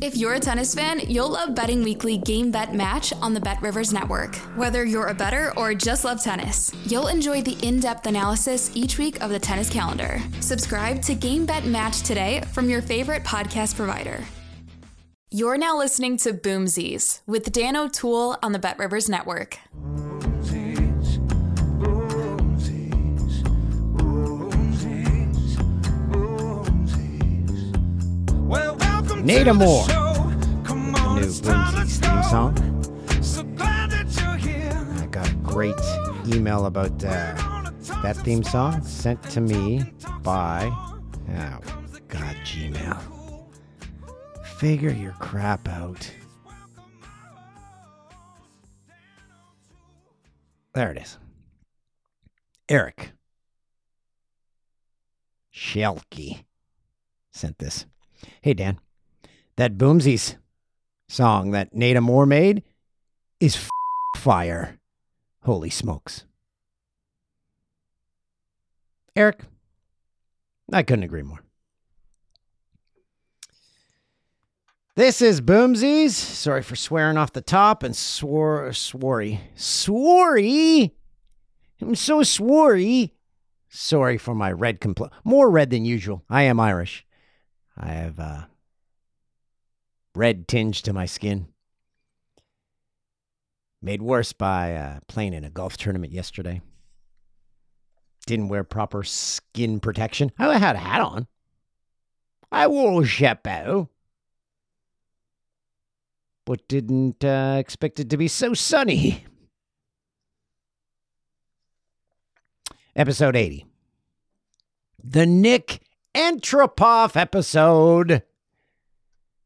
If you're a tennis fan, you'll love Betting Weekly Game Bet Match on the Bet Rivers Network. Whether you're a better or just love tennis, you'll enjoy the in depth analysis each week of the tennis calendar. Subscribe to Game Bet Match today from your favorite podcast provider. You're now listening to Boomsies with Dan O'Toole on the Bet Rivers Network. Nada Moore. New Boomsies theme song. So I got a great email about uh, that theme song sent to me by, oh, God, Gmail. Figure your crap out. There it is. Eric Shelke sent this. Hey, Dan. That Boomsies song that Nada Moore made is f- fire. Holy smokes. Eric, I couldn't agree more. This is Boomsies. Sorry for swearing off the top and swore, sworry. Sworry? I'm so sworry. Sorry for my red compl- More red than usual. I am Irish. I have uh, red tinge to my skin. Made worse by uh, playing in a golf tournament yesterday. Didn't wear proper skin protection. I had a hat on. I wore a chapeau. But didn't uh, expect it to be so sunny. Episode 80. The Nik Antropov episode.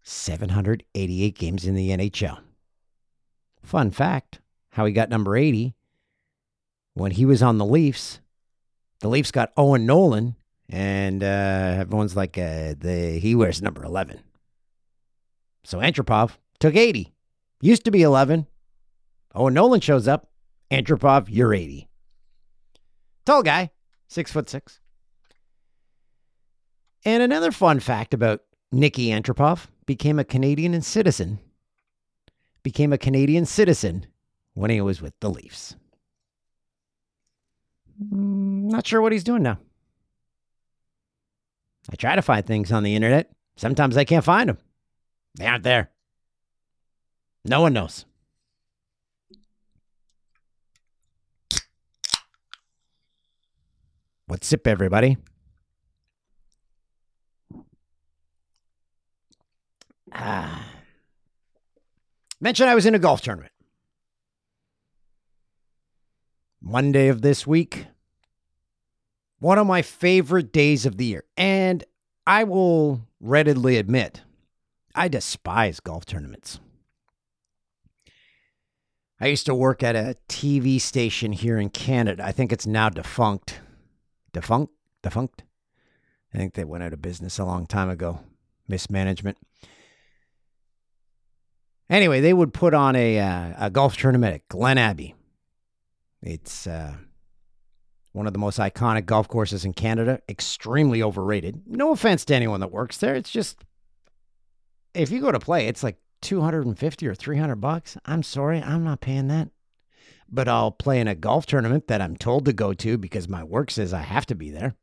788 games in the NHL. Fun fact how he got number 80 when he was on the Leafs. The Leafs got Owen Nolan, and uh, everyone's like, uh, the he wears number 11. So Antropov took 80. Used to be 11. Owen Nolan shows up. Antropov, you're 80. Tall guy, six foot six. And another fun fact about Nikki Antropov became a Canadian citizen. Became a Canadian citizen when he was with the Leafs. Mm, Not sure what he's doing now. I try to find things on the internet. Sometimes I can't find them. They aren't there. No one knows. What's up, everybody? Ah. Mentioned I was in a golf tournament. Monday of this week. One of my favorite days of the year. And I will readily admit, I despise golf tournaments. I used to work at a TV station here in Canada. I think it's now defunct. Defunct? Defunct? I think they went out of business a long time ago. Mismanagement. Anyway, they would put on a, uh, a golf tournament at Glen Abbey. It's uh, one of the most iconic golf courses in Canada, extremely overrated. No offense to anyone that works there. It's just, if you go to play, it's like 250 or 300 bucks. I'm sorry, I'm not paying that. But I'll play in a golf tournament that I'm told to go to because my work says I have to be there.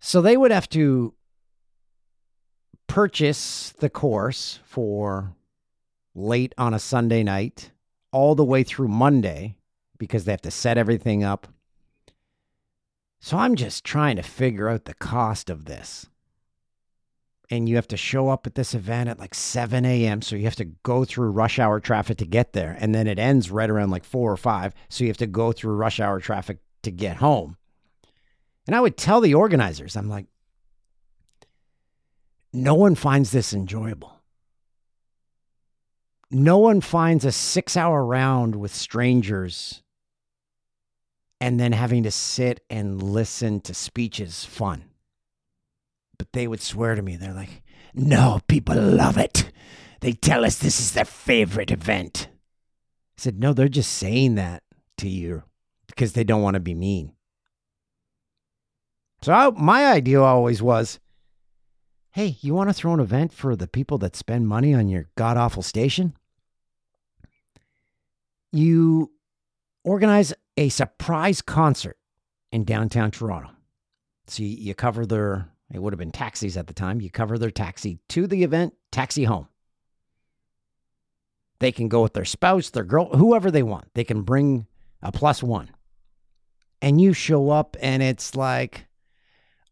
So they would have to purchase the course for late on a Sunday night all the way through Monday because they have to set everything up. So I'm just trying to figure out the cost of this. And you have to show up at this event at like 7 a.m. So you have to go through rush hour traffic to get there. And then it ends right around like four or five. So you have to go through rush hour traffic to get home. And I would tell the organizers, I'm like, no one finds this enjoyable. no one finds a six hour round with strangers and then having to sit and listen to speeches fun. But they would swear to me, they're like, no, people love it. They tell us this is their favorite event. I said, no, they're just saying that to you because they don't want to be mean. So I, my idea always was hey, you want to throw an event for the people that spend money on your god awful station? You organize a surprise concert in downtown Toronto. So you, cover their, it would have been taxis at the time, you cover their taxi to the event, taxi home. They can go with their spouse, their girl, whoever they want. They can bring a plus one. And you show up and it's like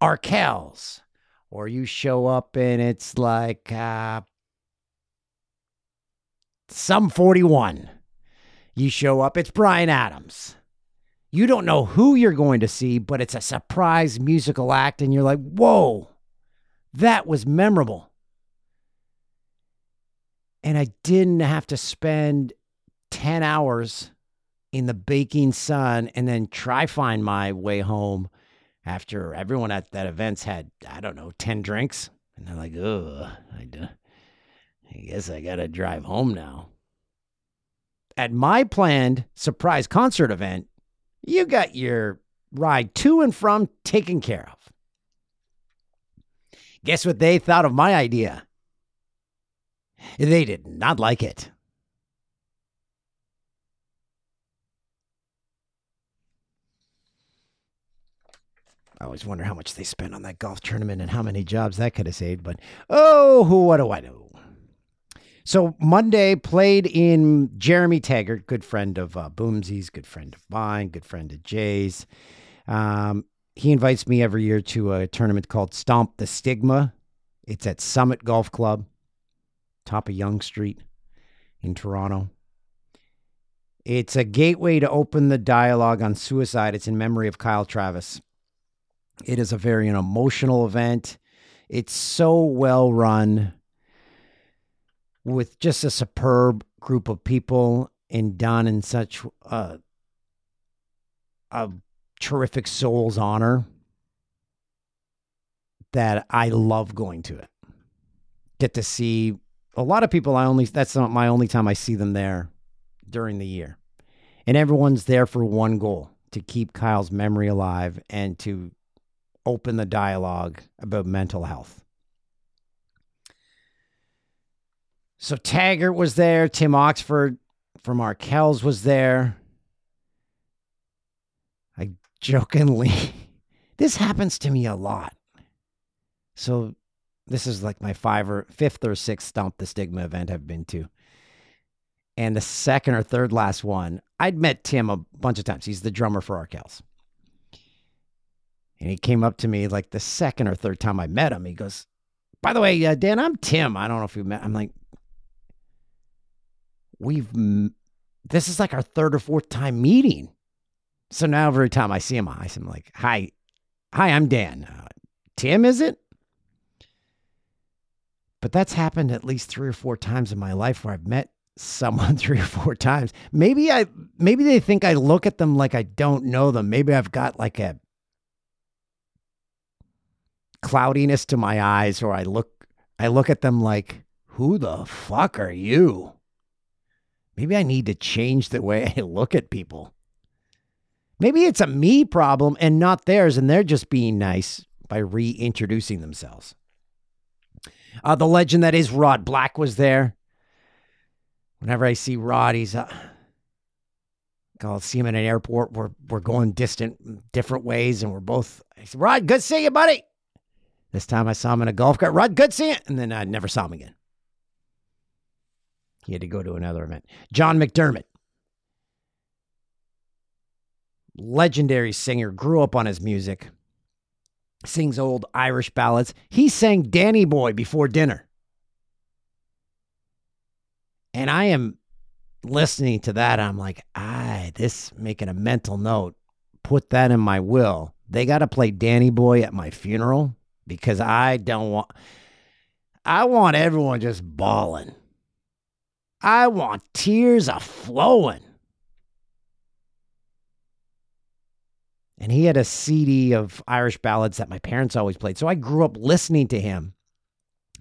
Arkells, or you show up and it's like uh, Sum 41. You show up, it's Bryan Adams. You don't know who you're going to see, but it's a surprise musical act, and you're like, whoa, that was memorable. And I didn't have to spend 10 hours in the baking sun and then try find my way home after everyone at that event's had, I don't know, 10 drinks. And they're like, ugh, I, do, I guess I got to drive home now. At my planned surprise concert event, you got your ride to and from taken care of. Guess what they thought of my idea? They did not like it. I always wonder how much they spent on that golf tournament and how many jobs that could have saved. But oh, what do I know? So Monday played in Jeremy Taggart, good friend of uh, good friend of mine, good friend of Jay's. Um, he invites me every year to a tournament called Stomp the Stigma. It's at Summit Golf Club, top of Yonge Street in Toronto. It's a gateway to open the dialogue on suicide. It's in memory of Kyle Travis. It is a very an emotional event. It's so well run with just a superb group of people and done in such uh, a terrific soul's honor that I love going to it. Get to see a lot of people. I only that's not my only time I see them there during the year, and everyone's there for one goal: to keep Kyle's memory alive and to open the dialogue about mental health. So Taggart was there, Tim Oxford from Arkells was there. I jokingly, this happens to me a lot. So this is like my five or fifth or sixth Stomp the Stigma event I've been to. And the second or third last one, I'd met Tim a bunch of times. He's the drummer for Arkells. And he came up to me like the second or third time I met him. He goes, By the way, uh, Dan, I'm Tim. I don't know if you met. I'm like, We've, this is like our third or fourth time meeting. So now every time I see him, I am like, Hi, hi, I'm Dan. Uh, Tim, is it? But that's happened at least three or four times in my life where I've met someone three or four times. Maybe I maybe they think I look at them like I don't know them. Maybe I've got like a cloudiness to my eyes or I look I look at them like who the fuck are you? Maybe I need to change the way I look at people. Maybe it's a me problem and not theirs and they're just being nice by reintroducing themselves. Uh, the legend that is Rod Black was there. Whenever I see Rod, he's uh, I'll see him at an airport. We're we're going distant, different ways, and we're both. I said, Rod, good to see you, buddy. This time I saw him in a golf cart. Rod, good seeing And then I never saw him again. He had to go to another event. John McDermott, legendary singer, grew up on his music, sings old Irish ballads. He sang Danny Boy before dinner. And I am listening to that. I'm like, ah, this making a mental note. Put that in my will. They got to play Danny Boy at my funeral because I don't want I want everyone just bawling. I want tears a flowing. And he had a CD of Irish ballads that my parents always played. So I grew up listening to him.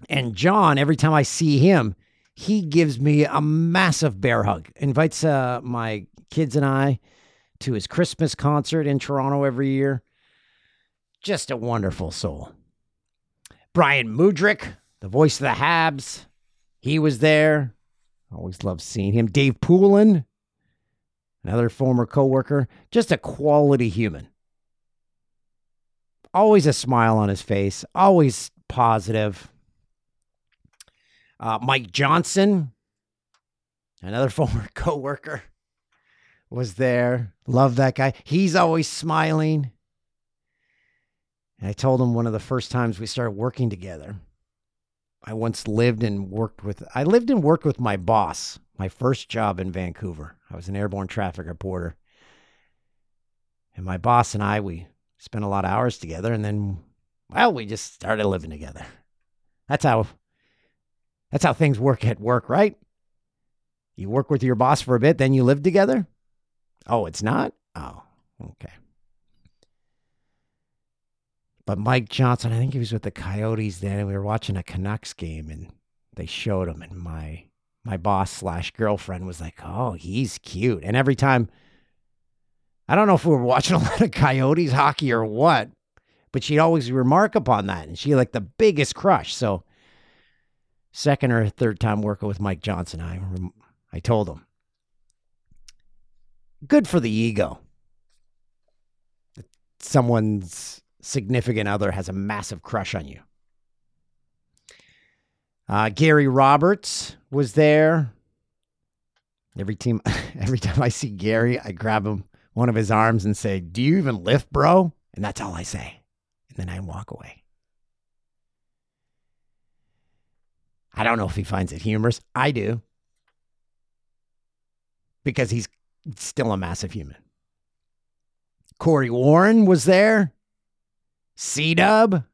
And John, every time I see him, he gives me a massive bear hug, invites uh, my kids and I to his Christmas concert in Toronto every year. Just a wonderful soul. Bryan Mudryk, the voice of the Habs, he was there. Always loved seeing him. Dave Poulin, another former coworker, just a quality human. Always a smile on his face, always positive. Uh, Mike Johnson, another former coworker, was there. Love that guy. He's always smiling. And I told him one of the first times we started working together. I once lived and worked with I lived and worked with my boss, my first job in Vancouver. I was an airborne traffic reporter. And my boss and I we spent a lot of hours together and then well, we just started living together. That's how that's how things work at work, right? You work with your boss for a bit, then you live together? Oh, it's not? Oh, okay. But Mike Johnson, I think he was with the Coyotes then, and we were watching a Canucks game, and they showed him, and my my boss slash girlfriend was like, "Oh, he's cute." And every time, I don't know if we were watching a lot of Coyotes hockey or what, but she'd always remark upon that, and she like the biggest crush. So, second or third time working with Mike Johnson, I I told him, good for the ego. Someone's significant other has a massive crush on you. Uh, Gary Roberts was there. Every team, every time I see Gary, I grab him one of his arms and say, "Do you even lift, bro?" And that's all I say, and then I walk away. I don't know if he finds it humorous. I do, because he's still a massive human. Cory Woron was there. C Dub,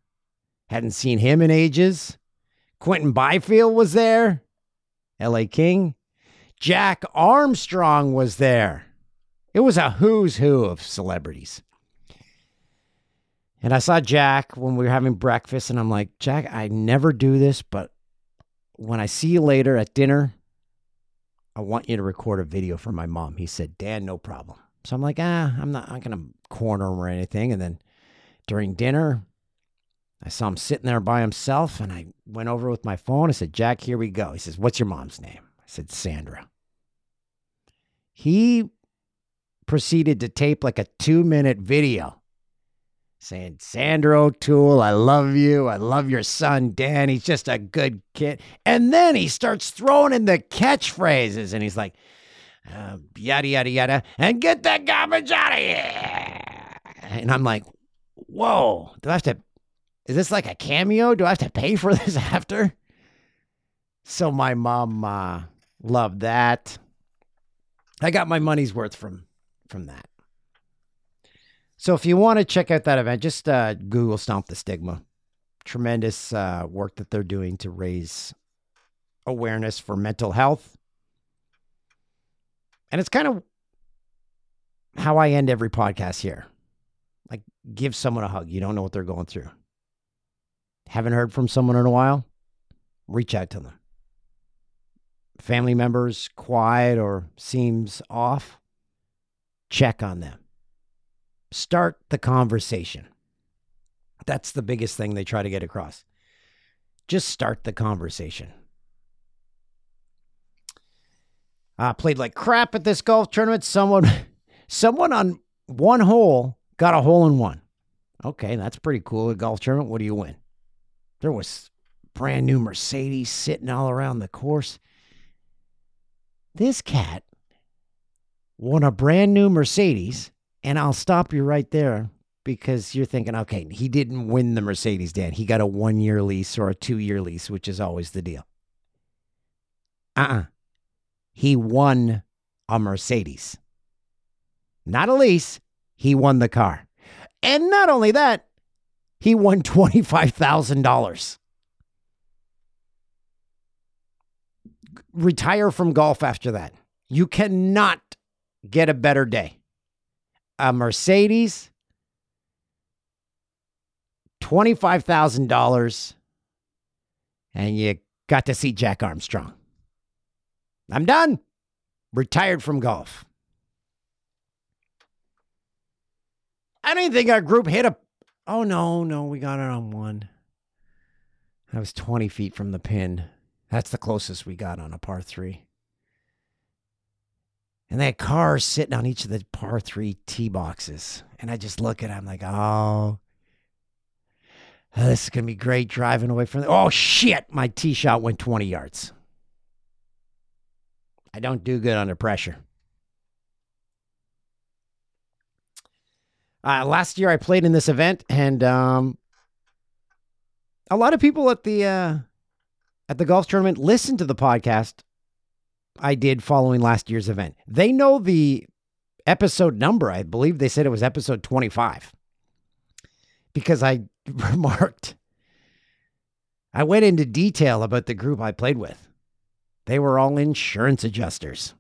hadn't seen him in ages. Quinton Byfield was there. LA King. Jack Armstrong was there. It was a who's who of celebrities. And I saw Jack when we were having breakfast, and I'm like, Jack, I never do this, but when I see you later at dinner, I want you to record a video for my mom. He said, Dan, no problem. So I'm like, ah, I'm not, I'm going to corner him or anything. And then during dinner, I saw him sitting there by himself and I went over with my phone. I said, Jack, here we go. He says, What's your mom's name? I said, Sandra. He proceeded to tape like a two minute video saying, Sandra O'Toole, I love you. I love your son, Dan. He's just a good kid. And then he starts throwing in the catchphrases and he's like, uh, yada, yada, yada, and get that garbage out of here. And I'm like, whoa, do I have to, is this like a cameo? Do I have to pay for this after? So my mom uh, loved that. I got my money's worth from from that. So if you want to check out that event, just uh, Google Stomp the Stigma. Tremendous uh, work that they're doing to raise awareness for mental health. And it's kind of how I end every podcast here. Like, give someone a hug. You don't know what they're going through. Haven't heard from someone in a while? Reach out to them. Family members quiet or seems off? Check on them Start the conversation. That's the biggest thing they try to get across. Just start the conversation. I played like crap at this golf tournament. Someone, someone on one hole got a hole in one. Okay, that's pretty cool. A golf tournament. What do you win? There was brand new Mercedes sitting all around the course. This cat won a brand new Mercedes and I'll stop you right there because you're thinking, okay, he didn't win the Mercedes, Dan. He got a one year lease or a two year lease, which is always the deal. Uh uh-uh. uh He won a Mercedes. Not a lease. He won the car. And not only that, he won $25,000. retire from golf after that. You cannot get a better day. A Mercedes, $25,000, and you got to see Jack Armstrong. I'm done. Retired from golf. I don't even think our group hit a. Oh, no, no, we got it on one. That was 20 feet from the pin. That's the closest we got on a par three. And they had cars sitting on each of the par three tee boxes. And I just look at I'm like, oh, this is going to be great driving away from. The- oh, shit. My tee shot went 20 yards. I don't do good under pressure. Uh, last year I played in this event, and um, a lot of people at the uh, at the golf tournament listened to the podcast I did following last year's event. They know the episode number. I believe they said it was episode 25 because I remarked, I went into detail about the group I played with. They were all insurance adjusters.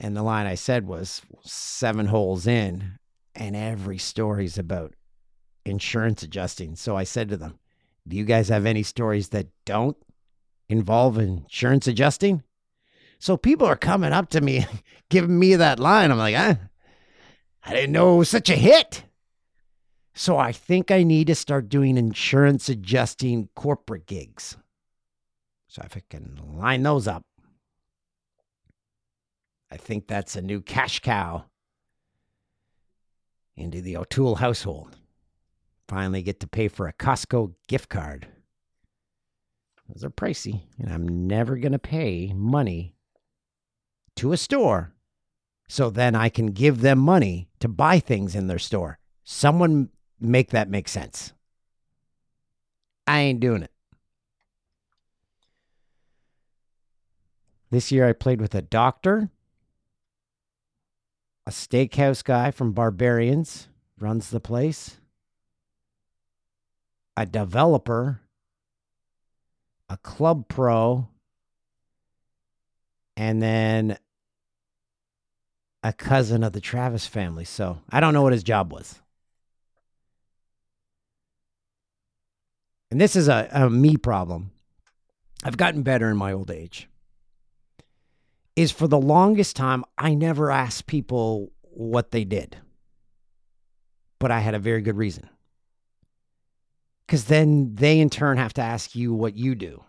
And the line I said was seven holes in, and every story's about insurance adjusting. So I said to them, Do you guys have any stories that don't involve insurance adjusting? So people are coming up to me, giving me that line. I'm like, ah, I didn't know it was such a hit. So I think I need to start doing insurance adjusting corporate gigs. So if I can line those up, I think that's a new cash cow into the O'Toole household. Finally get to pay for a Costco gift card. Those are pricey, and I'm never going to pay money to a store so then I can give them money to buy things in their store. Someone make that make sense. I ain't doing it. This year I played with a doctor, a steakhouse guy from Barberian's, runs the place, a developer, a club pro, and then a cousin of the Travis family. So I don't know what his job was. And this is a, a me problem. I've gotten better in my old age. Is for the longest time, I never asked people what they did, but I had a very good reason. Because then they in turn have to ask you what you do.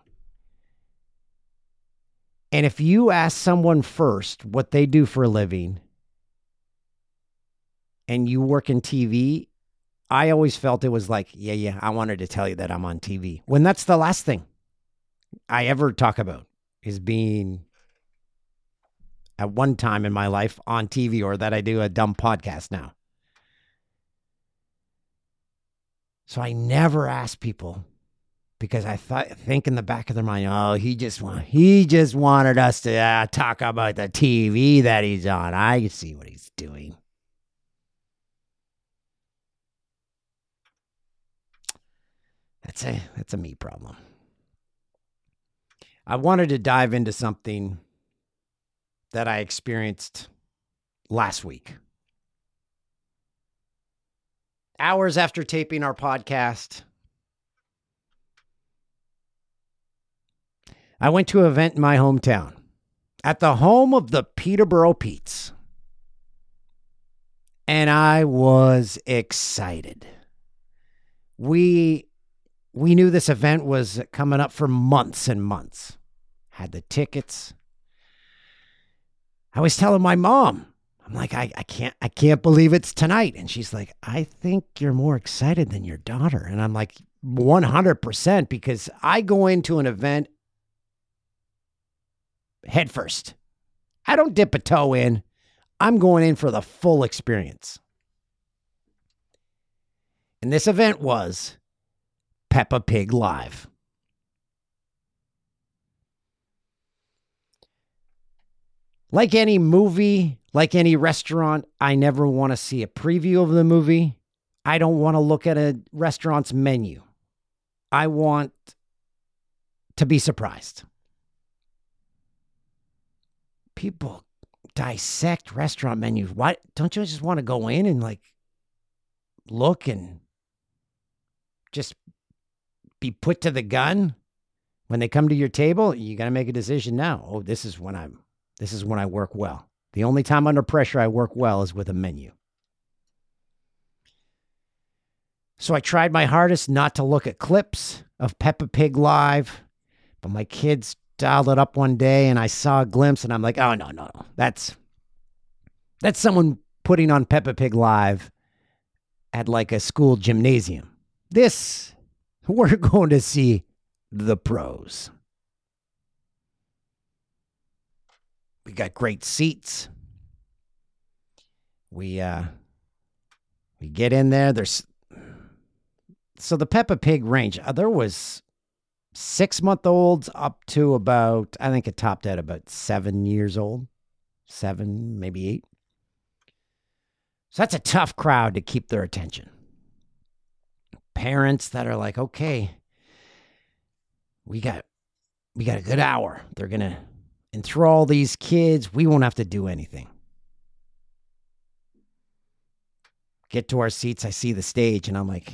And if you ask someone first what they do for a living and you work in TV, I always felt it was like, yeah, yeah, I wanted to tell you that I'm on TV. When that's the last thing I ever talk about is being at one time in my life on TV or that I do a dumb podcast now. So I never ask people because I thought, think in the back of their mind, oh, he just want, he just wanted us to uh, talk about the TV that he's on. I see what he's doing. That's a that's a me problem. I wanted to dive into something that I experienced last week. Hours after taping our podcast, I went to an event in my hometown at the home of the Peterborough Petes. And I was excited. We we knew this event was coming up for months and months. Had the tickets. I was telling my mom, I'm like, I, I can't I can't believe it's tonight. And she's like, I think you're more excited than your daughter. And I'm like, 100% because I go into an event head first. I don't dip a toe in. I'm going in for the full experience. And this event was Peppa Pig Live. Like any movie, like any restaurant, I never want to see a preview of the movie. I don't want to look at a restaurant's menu. I want to be surprised. People dissect restaurant menus. Why don't you just want to go in and like look and just be put to the gun when they come to your table? You got to make a decision now. Oh, this is when I'm this is when I work well. The only time under pressure I work well is with a menu. So I tried my hardest not to look at clips of Peppa Pig live, but my kids dialed it up one day and I saw a glimpse and I'm like, "Oh no, no, no. That's that's someone putting on Peppa Pig live at like a school gymnasium. This we're going to see the pros." We got great seats. We uh we get in there. There's so the Peppa Pig range, uh, there was six month olds up to about, I think it topped at about seven years old, seven, maybe eight. So that's a tough crowd to keep their attention. Parents that are like, okay, we got we got a good hour. They're gonna enthrall these kids. We won't have to do anything. Get to our seats. I see the stage, and I'm like,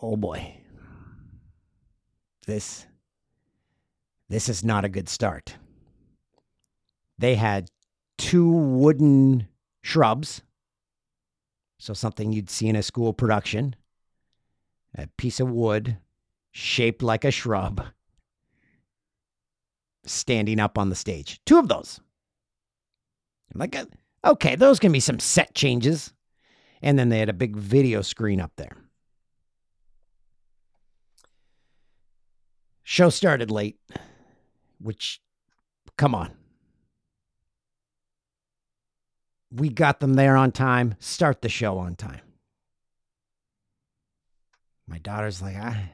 oh boy, this this is not a good start. They had two wooden shrubs, so something you'd see in a school production, a piece of wood shaped like a shrub standing up on the stage. Two of those. I'm like, uh, okay, those can be some set changes. And then they had a big video screen up there. Show started late, which, come on. We got them there on time. Start the show on time. My daughter's like, I,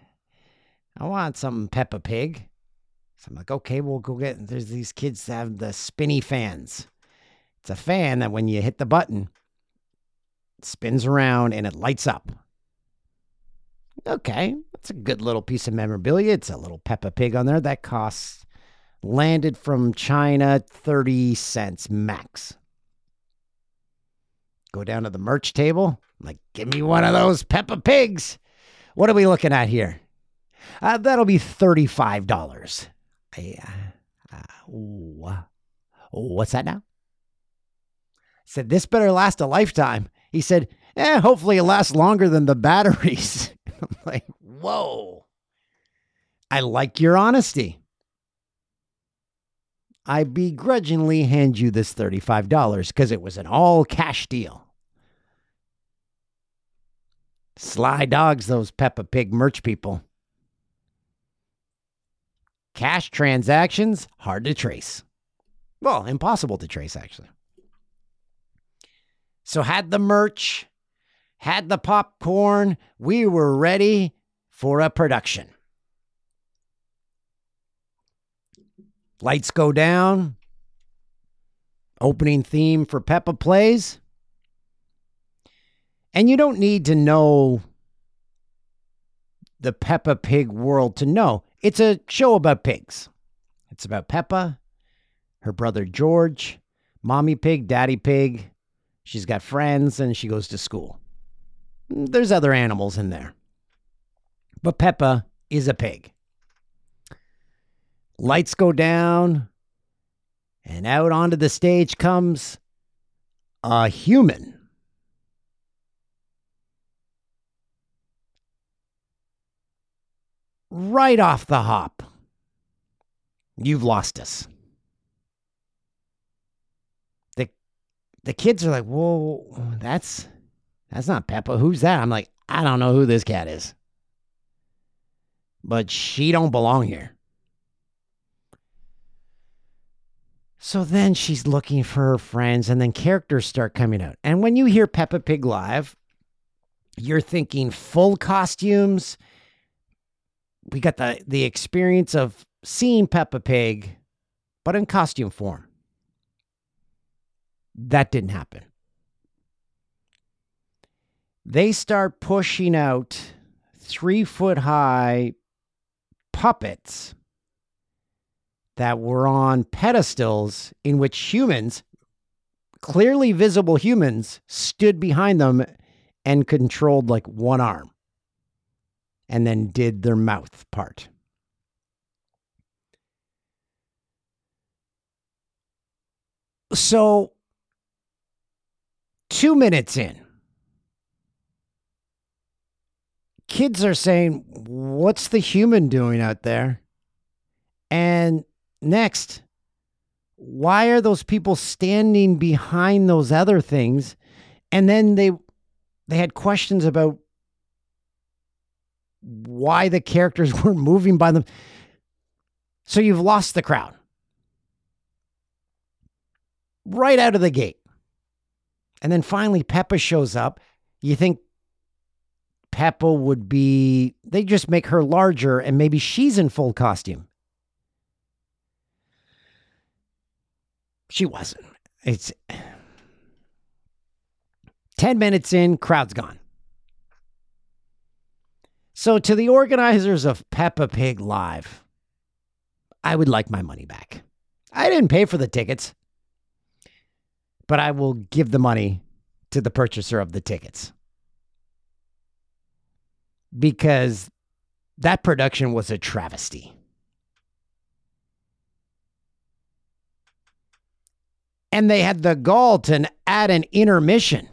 I want some Peppa Pig. So I'm like, okay, we'll go get. There's these kids that have the spinny fans. It's a fan that when you hit the button, spins around and it lights up. Okay, that's a good little piece of memorabilia. It's a little Peppa Pig on there that costs landed from China 30 cents max. Go down to the merch table. I'm like, give me one of those Peppa Pigs. What are we looking at here? Uh, that'll be $35. I, uh, uh, ooh, what's that now? said, this better last a lifetime. He said, eh, hopefully it lasts longer than the batteries. I'm like, whoa. I like your honesty. I begrudgingly hand you this $35 because it was an all cash deal. Sly dogs, those Peppa Pig merch people. Cash transactions, hard to trace. Well, impossible to trace, actually. So, had the merch, had the popcorn. We were ready for a production. Lights go down. Opening theme for Peppa plays. And you don't need to know the Peppa Pig world to know. It's a show about pigs. It's about Peppa, her brother George, mommy pig, daddy pig. She's got friends and she goes to school. There's other animals in there. But Peppa is a pig. Lights go down, and out onto the stage comes a human. Right off the hop, you've lost us. The, the kids are like, whoa, that's that's not Peppa. Who's that? I'm like, I don't know who this cat is. But she don't belong here. So then she's looking for her friends, and then characters start coming out. And when you hear Peppa Pig live, you're thinking full costumes. We got the the experience of seeing Peppa Pig, but in costume form. That didn't happen they start pushing out three foot high puppets that were on pedestals in which humans, clearly visible humans, stood behind them and controlled like one arm and then did their mouth part. So, two minutes in, kids are saying, What's the human doing out there? And next, why are those people standing behind those other things? And then they they had questions about why the characters weren't moving by them. So you've lost the crowd right out of the gate. And then finally, Peppa shows up. You think Peppa would be, they just make her larger and maybe she's in full costume. She wasn't. It's 10 minutes in, crowd's gone. So, to the organizers of Peppa Pig Live, I would like my money back. I didn't pay for the tickets, but I will give the money to the purchaser of the tickets because that production was a travesty. And they had the gall to add an intermission.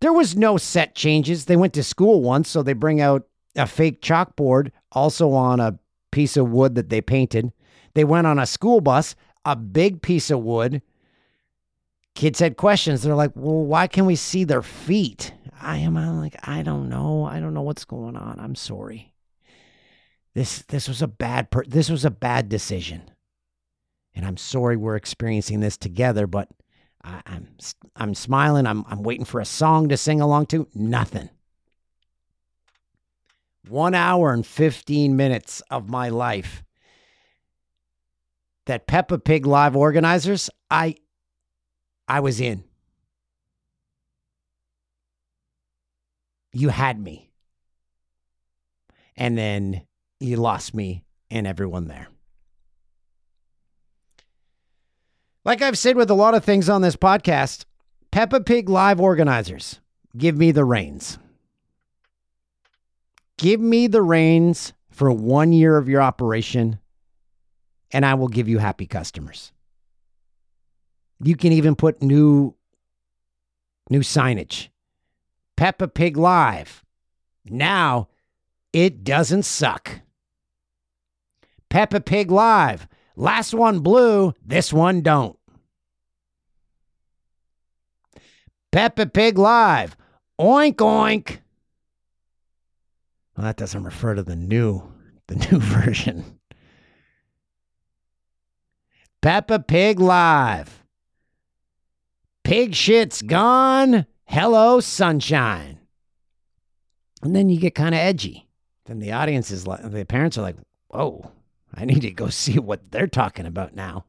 There was no set changes. They went to school once, so they bring out a fake chalkboard, also on a piece of wood that they painted. They went on a school bus, a big piece of wood. Kids had questions. They're like, well, why can we see their feet? I am I'm like, I don't know. I don't know what's going on. I'm sorry. This this was a bad per- this was a bad decision. And I'm sorry we're experiencing this together, but I, I'm I'm smiling. I'm I'm waiting for a song to sing along to. Nothing. One hour and 15 minutes of my life that Peppa Pig live organizers, I I was in. you had me. And then you lost me and everyone there. Like I've said with a lot of things on this podcast, Peppa Pig live organizers, give me the reins. Give me the reins for one year of your operation, and I will give you happy customers. You can even put new new signage Peppa Pig Live. Now it doesn't suck. Peppa Pig Live. Last one blue, this one don't. Peppa Pig Live. Oink oink. Well, that doesn't refer to the new the new version. Peppa Pig Live. Pig shit's gone. Hello, sunshine. And then you get kind of edgy. Then the audience is like, the parents are like, whoa, I need to go see what they're talking about now.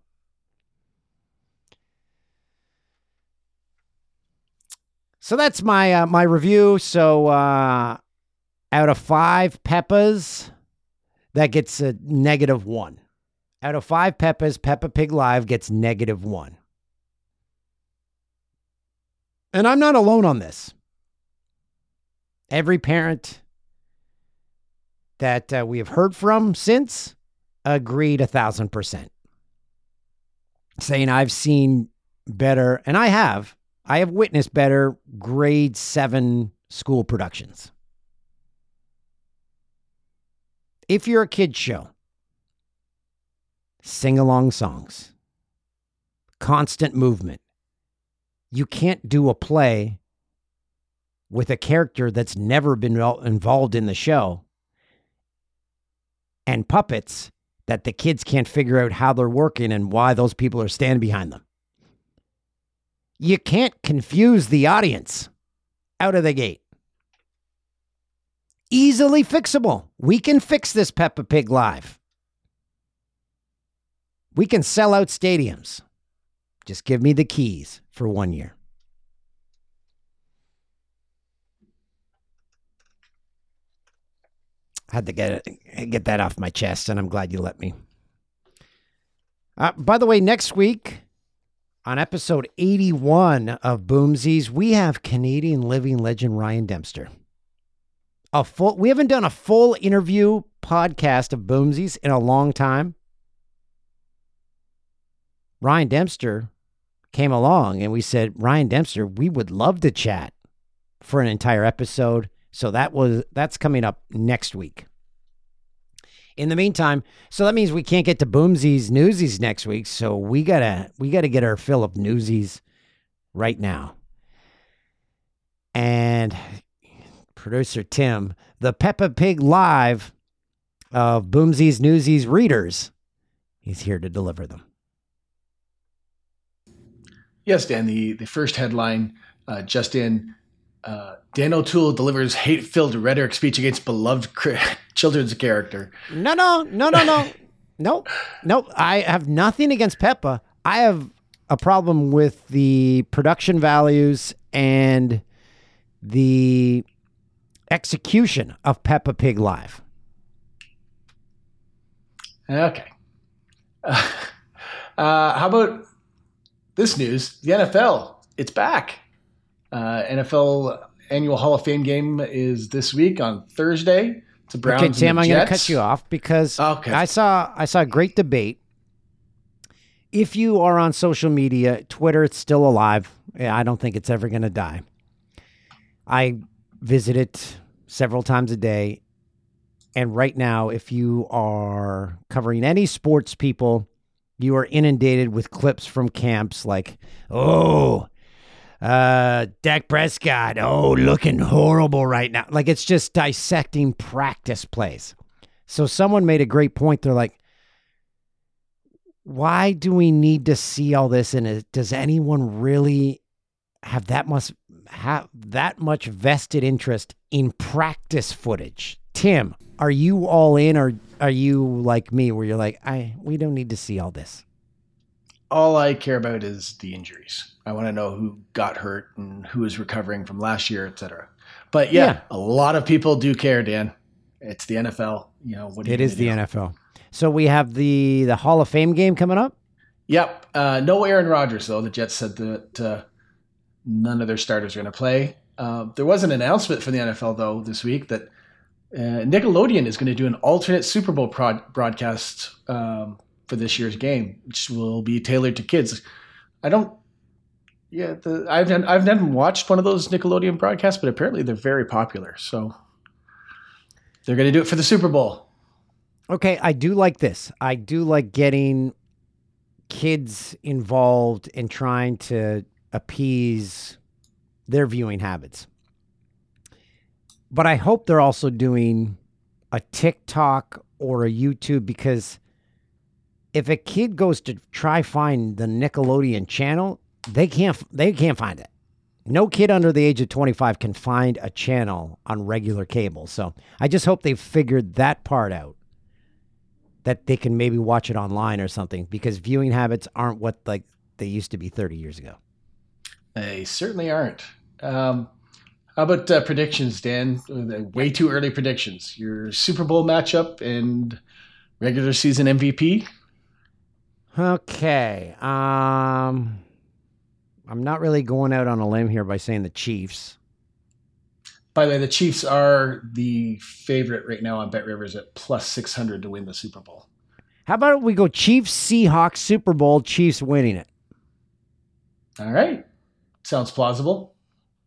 So that's my uh, my review. So uh, out of five Peppas, that gets a negative one. Out of five Peppas, Peppa Pig Live gets negative one. And I'm not alone on this. Every parent that uh, we have heard from since agreed a thousand percent, saying, I've seen better, and I have, I have witnessed better grade seven school productions. If you're a kid's show, sing along songs, constant movement, you can't do a play with a character that's never been involved in the show and puppets that the kids can't figure out how they're working and why those people are standing behind them. You can't confuse the audience out of the gate. Easily fixable. We can fix this Peppa Pig live. We can sell out stadiums. Just give me the keys for one year. had to get it, get that off my chest, and I'm glad you let me. Uh, by the way, next week on episode 81 of Boomsies, we have Canadian living legend Ryan Dempster. A full we haven't done a full interview podcast of Boomsies in a long time. Ryan Dempster came along and we said, Ryan Dempster, we would love to chat for an entire episode. So that was that's coming up next week. In the meantime, so that means we can't get to Boomsies Newsies next week. So we gotta we gotta get our fill of Newsies right now. And producer Tim, the Peppa Pig Live of Boomsies Newsies readers, he's here to deliver them. Yes, Dan. The the first headline uh, just in. Uh, Dan O'Toole delivers hate-filled rhetoric speech against beloved children's character. No, no, no, no, no, no, no. I have nothing against Peppa. I have a problem with the production values and the execution of Peppa Pig Live. Okay. Uh, uh, how about this news? The NFL, it's back. Uh, NFL annual Hall of Fame game is this week on Thursday. It's a Browns. Okay, Tim, I'm going to cut you off because okay. I saw I saw a great debate. If you are on social media, Twitter, it's still alive. I don't think it's ever going to die. I visit it several times a day. And right now, if you are covering any sports people, you are inundated with clips from camps like, oh, uh, Dak Prescott, oh, looking horrible right now. Like it's just dissecting practice plays. So someone made a great point. They're like, why do we need to see all this? And does anyone really have that much have that much vested interest in practice footage? Tim, are you all in, or are you like me, where you're like, I we don't need to see all this? All I care about is the injuries. I want to know who got hurt and who is recovering from last year, etc. But yeah, yeah, a lot of people do care, Dan. It's the NFL. You know, what it is the do? NFL. So we have the the Hall of Fame game coming up. Yep. Uh, no Aaron Rodgers though. The Jets said that uh, none of their starters are going to play. Uh, there was an announcement from the NFL though this week that uh, Nickelodeon is going to do an alternate Super Bowl prod- broadcast um, for this year's game, which will be tailored to kids. I don't yeah, the, I've I've never watched one of those Nickelodeon broadcasts, but apparently they're very popular. So they're going to do it for the Super Bowl. Okay, I do like this. I do like getting kids involved in trying to appease their viewing habits. But I hope they're also doing a TikTok or a YouTube because if a kid goes to try find the Nickelodeon channel, they can't they can't find it. No kid under the age of 25 can find a channel on regular cable. So I just hope they've figured that part out. That they can maybe watch it online or something because viewing habits aren't what like they used to be 30 years ago. They certainly aren't. Um, how about uh, predictions, Dan? Way too early predictions. Your Super Bowl matchup and regular season MVP. Okay. Um I'm not really going out on a limb here by saying the Chiefs. By the way, the Chiefs are the favorite right now on Bet Rivers at plus 600 to win the Super Bowl. How about we go Chiefs Seahawks Super Bowl, Chiefs winning it? All right. Sounds plausible.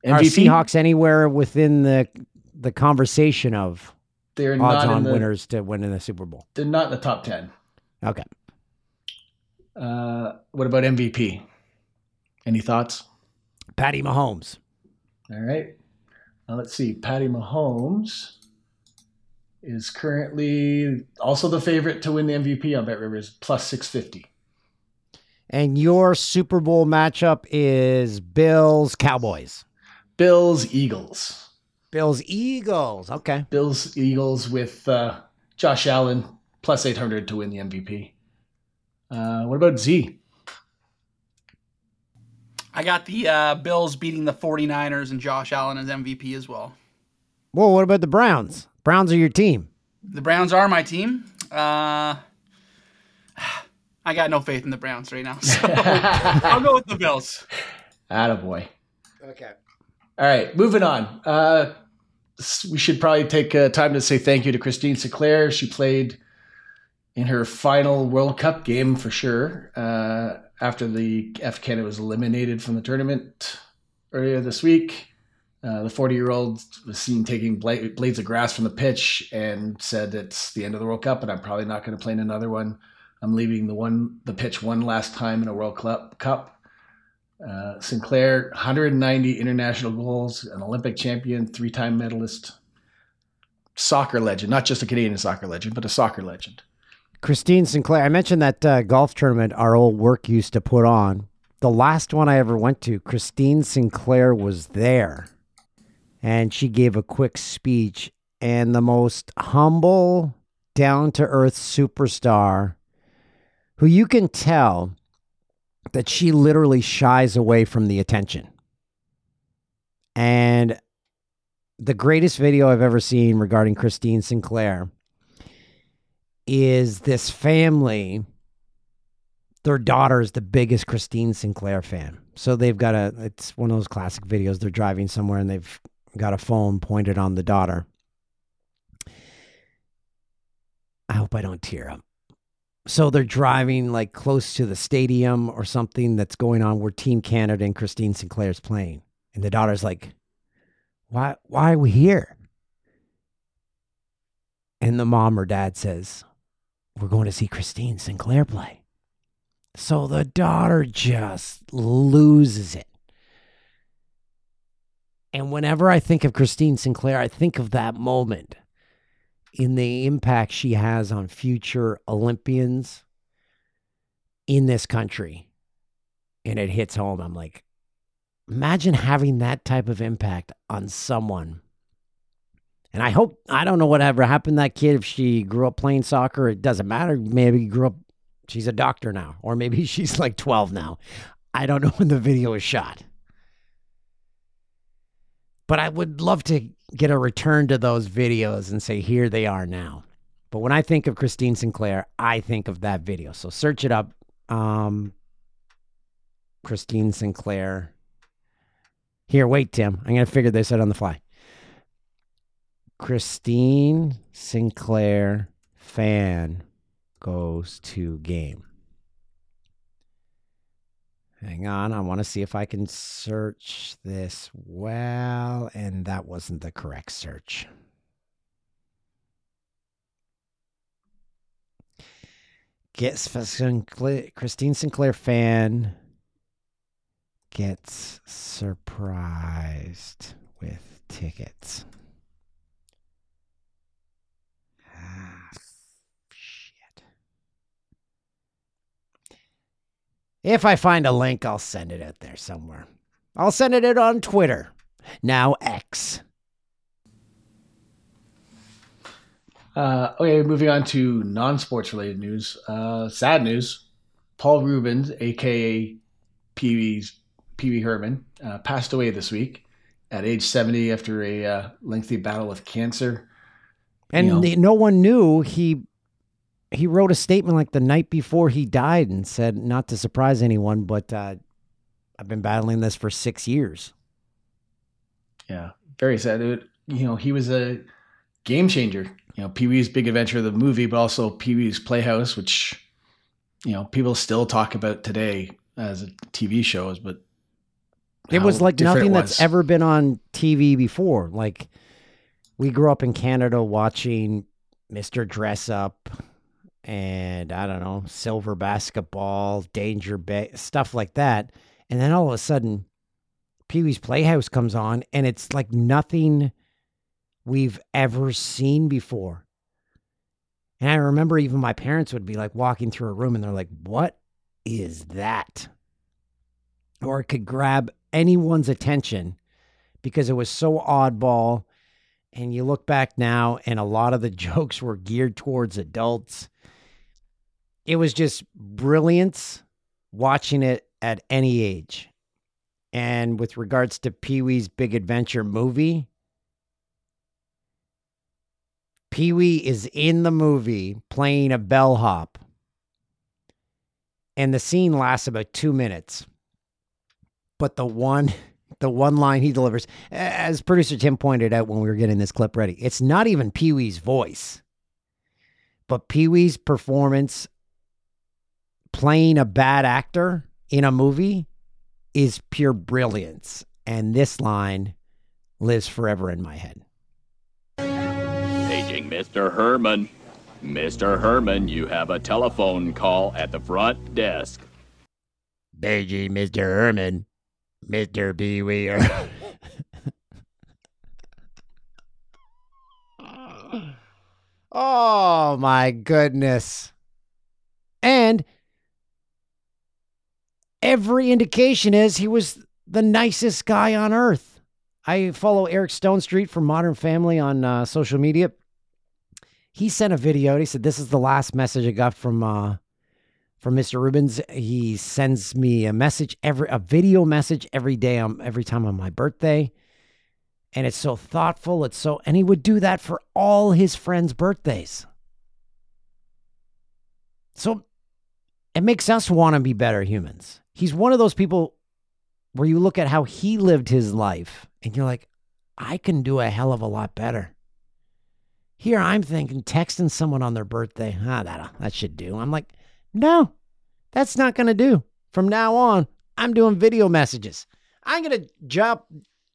MVP? Are Seahawks anywhere within the the conversation of they're odds on the, winners to win in the Super Bowl? They're not in the top 10. Okay. Uh, what about MVP? Any thoughts? Patty Mahomes. All right. Now let's see. Patty Mahomes is currently also the favorite to win the MVP on Bet Rivers, plus 650. And your Super Bowl matchup is Bills Cowboys. Bills Eagles. Bills Eagles. Okay. Bills Eagles with uh, Josh Allen plus 800 to win the MVP. Uh, what about Z? I got the uh, Bills beating the 49ers and Josh Allen as MVP as well. Well, what about the Browns? Browns are your team. The Browns are my team. Uh, I got no faith in the Browns right now, so I'll go with the Bills. Attaboy. Okay. All right, moving on. Uh, we should probably take uh, time to say thank you to Christine Sinclair. She played in her final World Cup game for sure uh, after the F Canada was eliminated from the tournament earlier this week. Uh, the 40 year old was seen taking blades of grass from the pitch and said it's the end of the World Cup and I'm probably not going to play in another one. I'm leaving the one the pitch one last time in a World Cup. Uh, Sinclair, 190 international goals, an Olympic champion, three time medalist, soccer legend, not just a Canadian soccer legend, but a soccer legend. Christine Sinclair, I mentioned that uh, golf tournament our old work used to put on. The last one I ever went to, Christine Sinclair was there and she gave a quick speech. And the most humble, down to earth superstar who you can tell that she literally shies away from the attention. And the greatest video I've ever seen regarding Christine Sinclair is this family. Their daughter is the biggest Christine Sinclair fan. So they've got a, it's one of those classic videos. They're driving somewhere and they've got a phone pointed on the daughter. I hope I don't tear up. So they're driving like close to the stadium or something that's going on where Team Canada and Christine Sinclair's playing. And the daughter's like, Why why are we here? And the mom or dad says, We're going to see Christine Sinclair play. So the daughter just loses it. And whenever I think of Christine Sinclair, I think of that moment in the impact she has on future Olympians in this country. And it hits home. I'm like, imagine having that type of impact on someone. And I hope, I don't know whatever happened to that kid. If she grew up playing soccer, it doesn't matter. Maybe grew up, she's a doctor now, or maybe she's like 12 now. I don't know when the video was shot. But I would love to get a return to those videos and say, here they are now. But when I think of Christine Sinclair, I think of that video. So search it up. Um, Christine Sinclair. Here, wait, Tim. I'm going to figure this out on the fly. Christine Sinclair fan goes to game. Hang on, I want to see if I can search this well, and that wasn't the correct search. Gets Christine Sinclair fan gets surprised with tickets. If I find a link, I'll send it out there somewhere. I'll send it out on Twitter. Now X. Uh, okay, moving on to non-sports related news. Uh, sad news. Paul Reubens, aka Pee Wee's Pee Wee Herman, uh, passed away this week at age 70 after a uh, lengthy battle with cancer. And you know, no one knew he he wrote a statement like the night before he died and said, not to surprise anyone, but uh, I've been battling this for six years. Yeah, very sad. It, you know, he was a game changer. You know, Pee Wee's Big Adventure, the movie, but also Pee Wee's Playhouse, which you know people still talk about today as a TV shows, but it was like nothing was. that's ever been on TV before. Like we grew up in Canada watching Mr. Dress Up, and I don't know, silver basketball, danger stuff like that. And then all of a sudden, Pee Wee's Playhouse comes on, and it's like nothing we've ever seen before. And I remember even my parents would be like walking through a room and they're like, What is that? Or it could grab anyone's attention because it was so oddball. And you look back now, and a lot of the jokes were geared towards adults it was just brilliance watching it at any age. And with regards to Pee Wee's Big Adventure movie, Pee Wee is in the movie playing a bellhop, and the scene lasts about two minutes. But the one, the one line he delivers, as producer Tim pointed out when we were getting this clip ready, it's not even Pee Wee's voice, but Pee Wee's performance playing a bad actor in a movie is pure brilliance. And this line lives forever in my head. Paging Mr. Herman. Mr. Herman, you have a telephone call at the front desk. Paging Mr. Herman. Mr. Pee Wee. oh my goodness. And every indication is he was the nicest guy on earth. I follow Eric Stonestreet from Modern Family on uh, social media. He sent a video. He said, "This is the last message I got from uh, from Mr. Reubens. He sends me a message every a video message every day on every time on my birthday, and it's so thoughtful. It's so and he would do that for all his friends' birthdays. So it makes us want to be better humans. He's one of those people where you look at how he lived his life and you're like, I can do a hell of a lot better. Here I'm thinking texting someone on their birthday, ah, that that should do. I'm like, no, that's not gonna do. From now on, I'm doing video messages. I'm gonna jump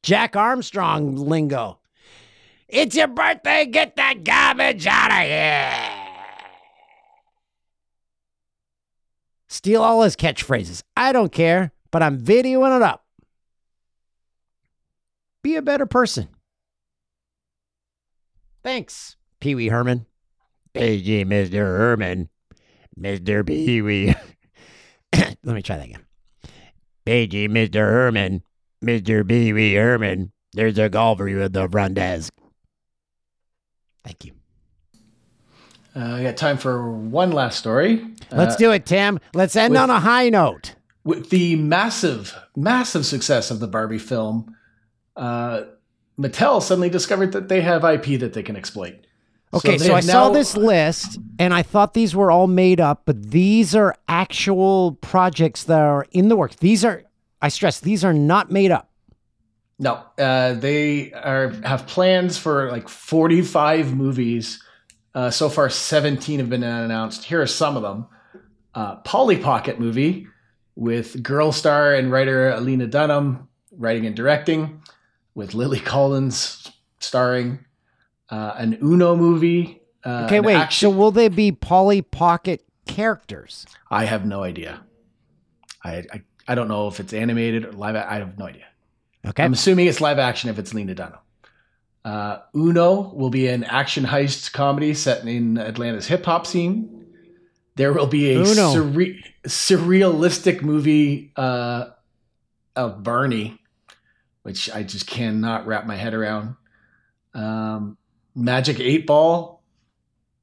Jack Armstrong lingo. It's your birthday, get that garbage out of here. Steal all his catchphrases. I don't care, but I'm videoing it up. Be a better person. Thanks, Pee Wee Herman. Hey, Mr. Herman. Mr. Pee Wee. Let me try that again. Gee, Mr. Herman. Mr. Pee Wee Herman. There's a golf for you at the front desk. Thank you. Uh, I got time for one last story. Let's Uh, do it, Tim. Let's end with- on a high note. with the massive, massive success of the Barbie film, uh, Mattel suddenly discovered that they have IP that they can exploit. Okay, they so, I saw now- this list and I thought these were all made up, but these are actual projects that are in the works. These are, I stress, these are not made up. No, uh, they are have plans for like forty-five movies. Uh, so far, seventeen have been announced. Here are some of them: uh, Polly Pocket movie with girl star and writer Alina Dunham writing and directing, with Lily Collins starring. Uh, an Uno movie. Uh, Okay, wait. action- So will they be Polly Pocket characters? I have no idea. I, I I don't know if it's animated or live. I have no idea. Okay. I'm assuming it's live action if it's Lena Dunham. Uh, Uno will be an action heist comedy set in Atlanta's hip hop scene. There will be a surre- surrealistic movie uh, of Barney, which I just cannot wrap my head around. Um, Magic Eight Ball,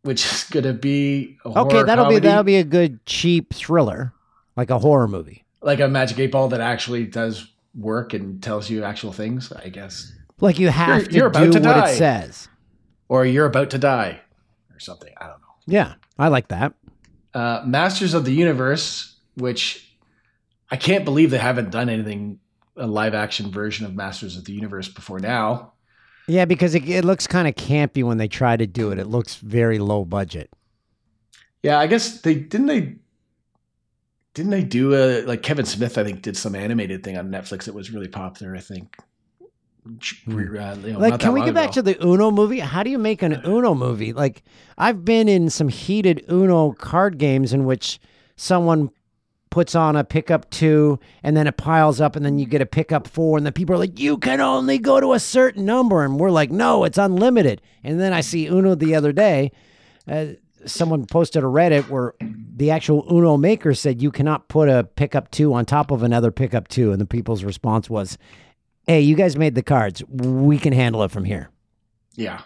which is going to be a okay, that'll comedy, be that'll be a good cheap thriller, like a horror movie. like a Magic Eight Ball that actually does work and tells you actual things. I guess. Like you have You're- to you're about do to what die. it says. or you're about to die or something. I don't know. Yeah, I like that. Uh, Masters of the Universe, which I can't believe they haven't done anything a live action version of Masters of the Universe before now. Yeah, because it, it looks kind of campy when they try to do it. It looks very low budget. Yeah, I guess they didn't they didn't they do a like Kevin Smith? I think did some animated thing on Netflix that was really popular. I think. Uh, you know, Hmm. like, can we get back to the Uno movie? How do you make an Uno movie? Like, I've been in some heated Uno card games in which someone puts on a pickup two and then it piles up and then you get a pickup four and the people are like, you can only go to a certain number. And we're like, no, it's unlimited. And then I see Uno the other day. Uh, someone posted a Reddit where the actual Uno maker said you cannot put a pickup two on top of another pickup two. And the people's response was, hey, you guys made the cards. We can handle it from here. yeah.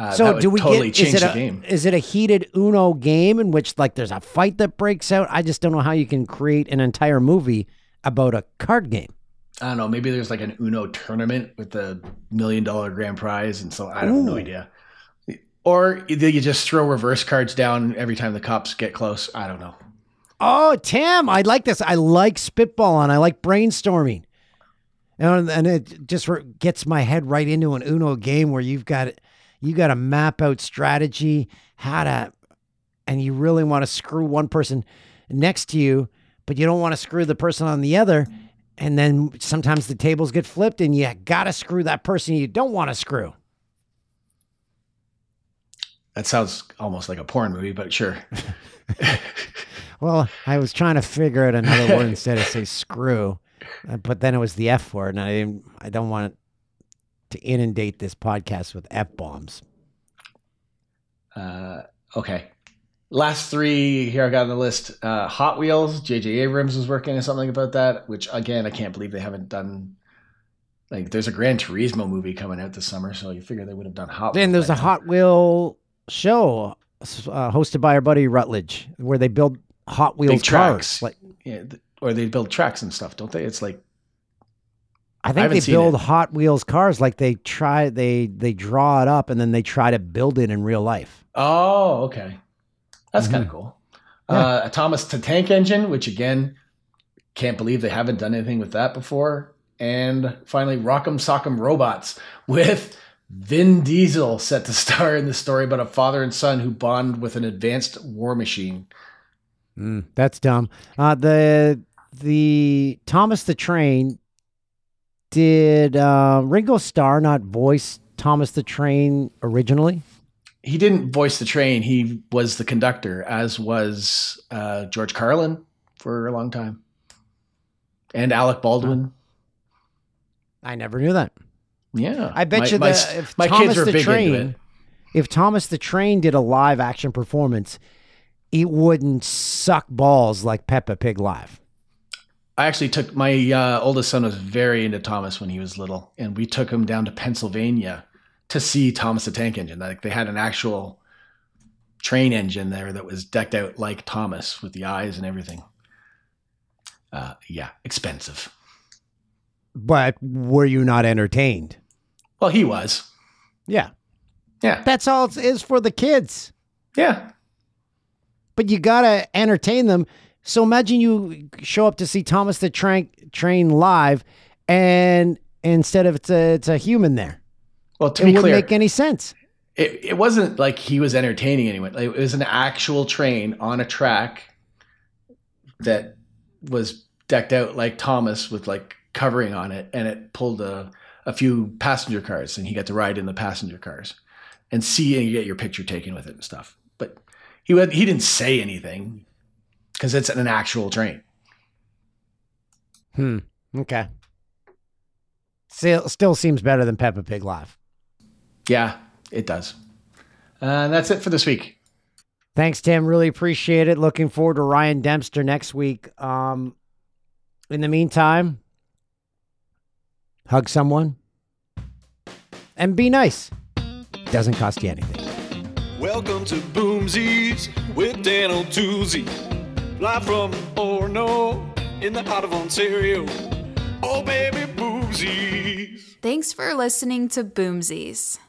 Uh, so do we totally get change is it the a, game? is it a heated Uno game in which like there's a fight that breaks out? I just don't know how you can create an entire movie about a card game. I don't know. Maybe there's like an Uno tournament with a million dollar grand prize, and so I have no idea. Or you just throw reverse cards down every time the cops get close. I don't know. Oh, Tim, I like this. I like spitballing. I like brainstorming. And, and it just gets my head right into an Uno game where you've got you got to map out strategy, how to, and you really want to screw one person next to you, but you don't want to screw the person on the other. And then sometimes the tables get flipped, and you got to screw that person you don't want to screw. That sounds almost like a porn movie, but sure. Well, I was trying to figure out another word instead of say screw, uh, but then it was the F word, and I didn't. I don't want to inundate this podcast with F bombs. Uh, okay. Last three here I got on the list. Uh, Hot Wheels. J.J. Abrams was working on something about that, which again I can't believe they haven't done. Like, there's a Gran Turismo movie coming out this summer, so you figure they would have done Hot. Then there's a. Hot Wheel show uh, hosted by our buddy Rutledge, where they build Hot Wheels Big tracks. cars. Like Yeah, or they build tracks and stuff, don't they? It's like I think haven't they build it. Hot Wheels cars. Like they try, they they draw it up, and then they try to build it in real life. Oh, okay. That's Mhm. kind of cool. Yeah. Uh, a Thomas the Tank Engine, which again, can't believe they haven't done anything with that before. And finally, Rock'em Sock'em Robots with Vin Diesel set to star in the story about a father and son who bond with an advanced war machine. Mm, that's dumb. Uh, the the Thomas the Train did uh, Ringo Starr not voice Thomas the Train originally? He didn't voice the train, he was the conductor, as was uh, George Carlin for a long time. And Alec Baldwin. I never knew that. Yeah. I bet My- you that if my Thomas kids were the Train, if Thomas the Train did a live action performance, it wouldn't suck balls like Peppa Pig live. I actually took my uh, oldest son was very into Thomas when he was little, and we took him down to Pennsylvania to see Thomas the Tank Engine. Like they had an actual train engine there that was decked out like Thomas with the eyes and everything. Uh, yeah, expensive. But were you not entertained? Well, he was. Yeah, Yeah, that's all it is for the kids. yeah. but you gotta entertain them. So imagine you show up to see Thomas the Train Train live, and instead of it's a it's a human there, Well, to it be wouldn't clear, make any sense. it, it wasn't like he was entertaining anyone. Like, it was an actual train on a track that was decked out like Thomas with like covering on it, and it pulled a, a few passenger cars, and he got to ride in the passenger cars and see and get your picture taken with it and stuff. But he would, he didn't say anything because it's an actual train. Hmm. Okay. Still, still seems better than Peppa Pig live. Yeah, it does. Uh, and that's it for this week. Thanks, Tim. Really appreciate it. Looking forward to Ryan Dempster next week. Um, in the meantime, hug someone and be nice. Doesn't cost you anything. Welcome to Boomsies with Dan O'Toozy. Live from Orono in the heart of Ontario. Oh, baby, Boomsies. Thanks for listening to Boomsies.